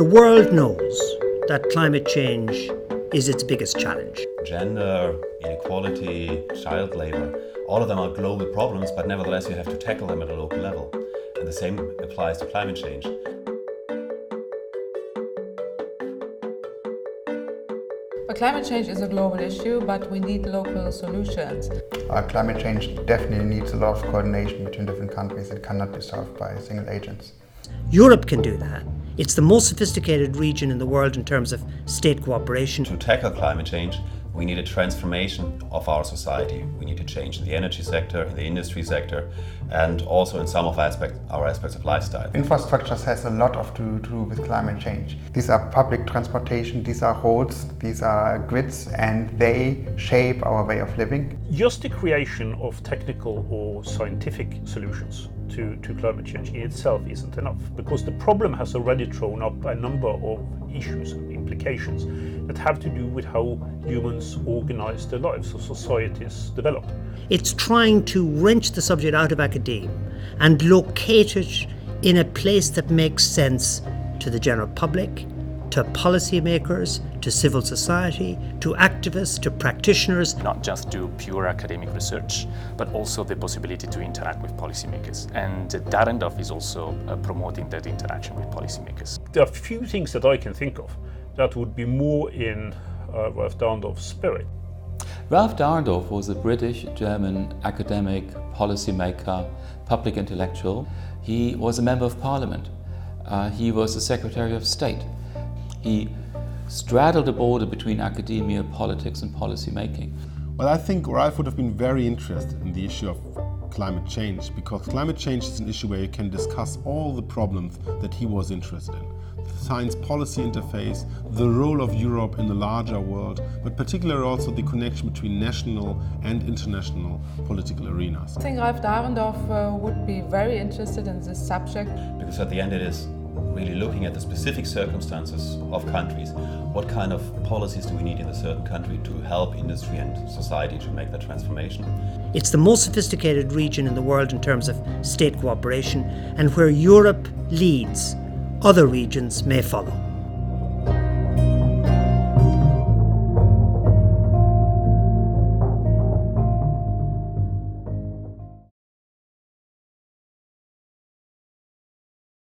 The world knows that climate change is its biggest challenge. Gender, inequality, child labor, all of them are global problems, but nevertheless you have to tackle them at a local level. And the same applies to climate change. But climate change is a global issue, but we need local solutions. Uh, climate change definitely needs a lot of coordination between different countries. It cannot be solved by single agents. Europe can do that. It's the most sophisticated region in the world in terms of state cooperation. To tackle climate change, we need a transformation of our society. We need to change in the energy sector, in the industry sector, and also in some of our aspects, our aspects of lifestyle. Infrastructure has a lot of to, to do with climate change. These are public transportation, these are roads, these are grids, and they shape our way of living. Just the creation of technical or scientific solutions to, to climate change in itself isn't enough because the problem has already thrown up a number of issues and implications that have to do with how humans organize their lives, or societies develop. It's trying to wrench the subject out of academia and locate it in a place that makes sense to the general public, to policymakers, to civil society, to activists, to practitioners. Not just do pure academic research, but also the possibility to interact with policymakers. And Dahrendorf is also uh, promoting that interaction with policymakers. There are a few things that I can think of that would be more in uh, Ralph Dahrendorf's spirit. Ralph Dahrendorf was a British German academic, policymaker, public intellectual. He was a member of parliament. Uh, he was the Secretary of State. He straddled the border between academia, politics, and policy making. Well, I think Ralph would have been very interested in the issue of climate change because climate change is an issue where you can discuss all the problems that he was interested in. The science policy interface, the role of Europe in the larger world, but particularly also the connection between national and international political arenas. I think Ralph Dahrendorf uh, would be very interested in this subject. Because at the end it is really looking at the specific circumstances of countries. What kind of policies do we need in a certain country to help industry and society to make that transformation? It's the most sophisticated region in the world in terms of state cooperation, and where Europe leads, other regions may follow.